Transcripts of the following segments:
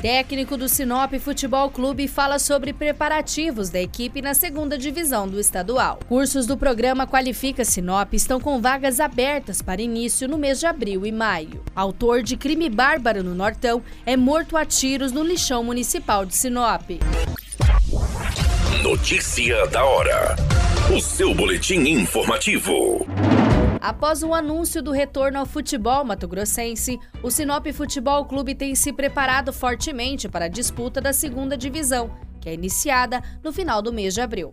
Técnico do Sinop Futebol Clube fala sobre preparativos da equipe na segunda divisão do estadual. Cursos do programa Qualifica Sinop estão com vagas abertas para início no mês de abril e maio. Autor de crime bárbaro no Nortão é morto a tiros no lixão municipal de Sinop. Notícia da hora. O seu boletim informativo. Após o anúncio do retorno ao futebol mato-grossense, o Sinop Futebol Clube tem se preparado fortemente para a disputa da segunda divisão, que é iniciada no final do mês de abril.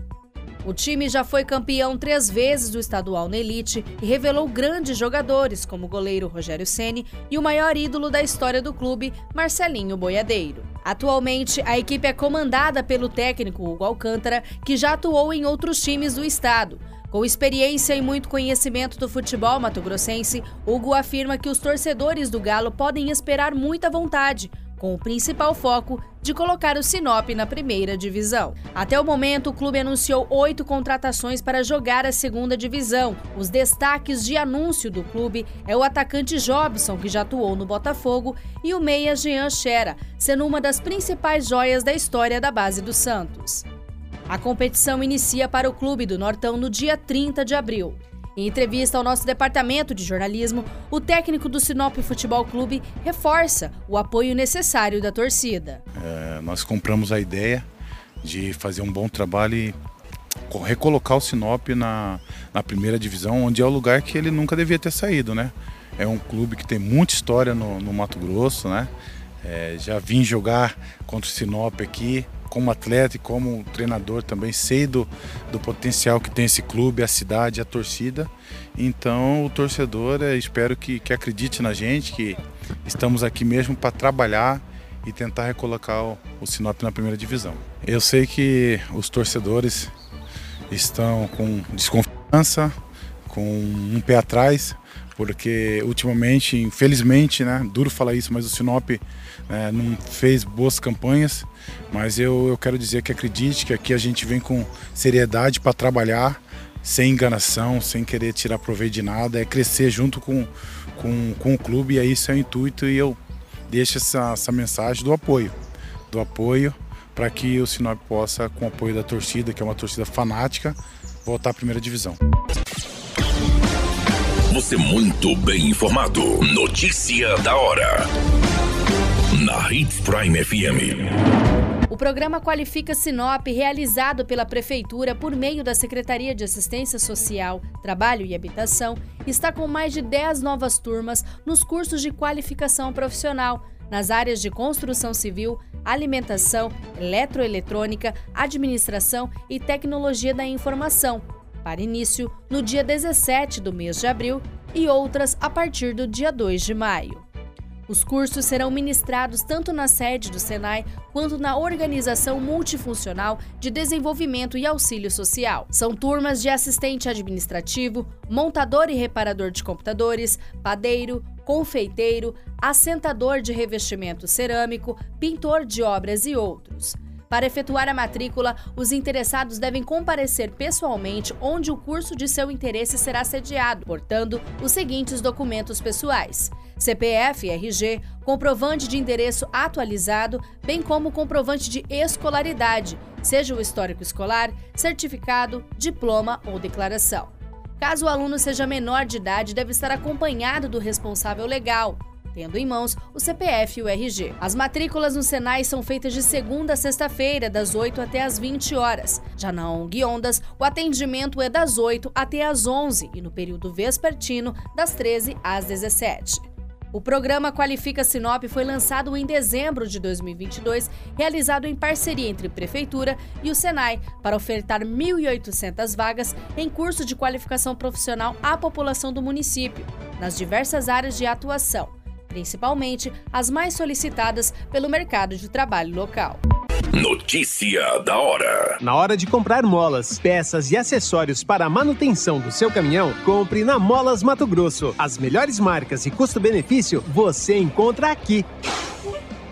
O time já foi campeão três vezes do estadual na elite e revelou grandes jogadores como o goleiro Rogério Ceni e o maior ídolo da história do clube, Marcelinho Boiadeiro. Atualmente, a equipe é comandada pelo técnico Hugo Alcântara, que já atuou em outros times do estado, com experiência e muito conhecimento do futebol mato-grossense, Hugo afirma que os torcedores do Galo podem esperar muita vontade, com o principal foco de colocar o Sinop na primeira divisão. Até o momento, o clube anunciou oito contratações para jogar a segunda divisão. Os destaques de anúncio do clube é o atacante Jobson, que já atuou no Botafogo, e o meia Jean Xera, sendo uma das principais joias da história da base do Santos. A competição inicia para o Clube do Nortão no dia 30 de abril. Em entrevista ao nosso departamento de jornalismo, o técnico do Sinop Futebol Clube reforça o apoio necessário da torcida. É, nós compramos a ideia de fazer um bom trabalho e recolocar o Sinop na, na primeira divisão, onde é o lugar que ele nunca devia ter saído, né? É um clube que tem muita história no, no Mato Grosso, né? É, já vim jogar contra o Sinop aqui, como atleta e como treinador também sei do, do potencial que tem esse clube, a cidade, a torcida. Então o torcedor, é, espero que, que acredite na gente, que estamos aqui mesmo para trabalhar e tentar recolocar o, o Sinop na primeira divisão. Eu sei que os torcedores estão com desconfiança, com um pé atrás, porque ultimamente, infelizmente, né, duro falar isso, mas o Sinop né, não fez boas campanhas, mas eu, eu quero dizer que acredite que aqui a gente vem com seriedade para trabalhar, sem enganação, sem querer tirar proveito de nada, é crescer junto com, com, com o clube e é isso é o intuito e eu deixo essa, essa mensagem do apoio, do apoio para que o Sinop possa, com o apoio da torcida, que é uma torcida fanática, voltar à primeira divisão. Você muito bem informado. Notícia da hora. Na Hits Prime FM. O programa Qualifica Sinop, realizado pela Prefeitura por meio da Secretaria de Assistência Social, Trabalho e Habitação, está com mais de 10 novas turmas nos cursos de qualificação profissional, nas áreas de construção civil, alimentação, eletroeletrônica, administração e tecnologia da informação, para início no dia 17 do mês de abril e outras a partir do dia 2 de maio. Os cursos serão ministrados tanto na sede do Senai quanto na Organização Multifuncional de Desenvolvimento e Auxílio Social. São turmas de assistente administrativo, montador e reparador de computadores, padeiro, confeiteiro, assentador de revestimento cerâmico, pintor de obras e outros. Para efetuar a matrícula, os interessados devem comparecer pessoalmente onde o curso de seu interesse será sediado, portando os seguintes documentos pessoais: CPF, RG, comprovante de endereço atualizado, bem como comprovante de escolaridade, seja o histórico escolar, certificado, diploma ou declaração. Caso o aluno seja menor de idade, deve estar acompanhado do responsável legal, tendo em mãos o CPF e o RG. As matrículas no Senai são feitas de segunda a sexta-feira, das 8 até as 20 horas. Já na ONG Ondas, o atendimento é das 8 até as 11 e no período vespertino, das 13 às 17. O programa Qualifica Sinop foi lançado em dezembro de 2022, realizado em parceria entre Prefeitura e o Senai, para ofertar 1.800 vagas em curso de qualificação profissional à população do município, nas diversas áreas de atuação principalmente as mais solicitadas pelo mercado de trabalho local. Notícia da hora. Na hora de comprar molas, peças e acessórios para a manutenção do seu caminhão, compre na Molas Mato Grosso. As melhores marcas e custo-benefício você encontra aqui.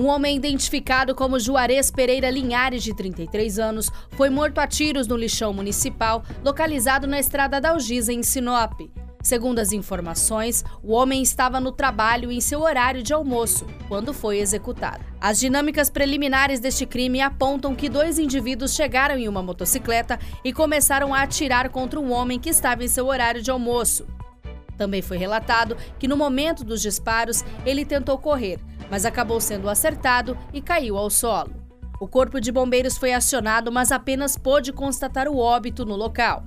Um homem identificado como Juarez Pereira Linhares, de 33 anos, foi morto a tiros no lixão municipal localizado na estrada da Algiza, em Sinop. Segundo as informações, o homem estava no trabalho em seu horário de almoço, quando foi executado. As dinâmicas preliminares deste crime apontam que dois indivíduos chegaram em uma motocicleta e começaram a atirar contra um homem que estava em seu horário de almoço. Também foi relatado que no momento dos disparos ele tentou correr, mas acabou sendo acertado e caiu ao solo. O corpo de bombeiros foi acionado, mas apenas pôde constatar o óbito no local.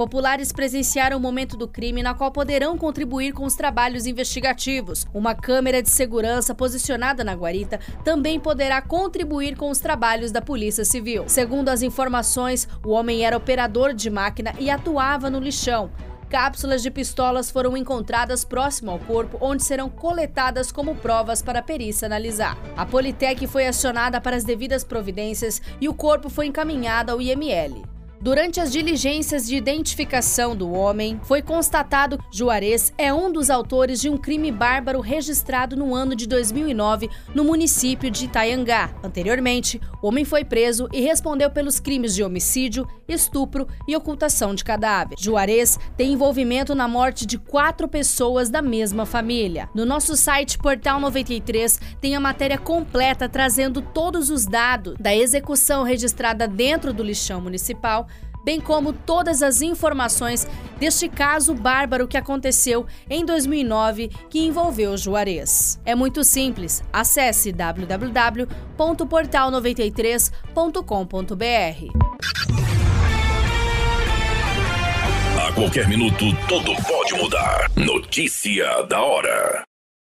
Populares presenciaram o momento do crime, na qual poderão contribuir com os trabalhos investigativos. Uma câmera de segurança posicionada na guarita também poderá contribuir com os trabalhos da Polícia Civil. Segundo as informações, o homem era operador de máquina e atuava no lixão. Cápsulas de pistolas foram encontradas próximo ao corpo, onde serão coletadas como provas para a perícia analisar. A Politec foi acionada para as devidas providências e o corpo foi encaminhado ao IML. Durante as diligências de identificação do homem, foi constatado Juarez é um dos autores de um crime bárbaro registrado no ano de 2009 no município de Itaiangá. Anteriormente, o homem foi preso e respondeu pelos crimes de homicídio, estupro e ocultação de cadáver. Juarez tem envolvimento na morte de quatro pessoas da mesma família. No nosso site Portal 93 tem a matéria completa trazendo todos os dados da execução registrada dentro do lixão municipal bem como todas as informações deste caso bárbaro que aconteceu em 2009 que envolveu Juarez. É muito simples. Acesse www.portal93.com.br. A qualquer minuto, tudo pode mudar. Notícia da hora.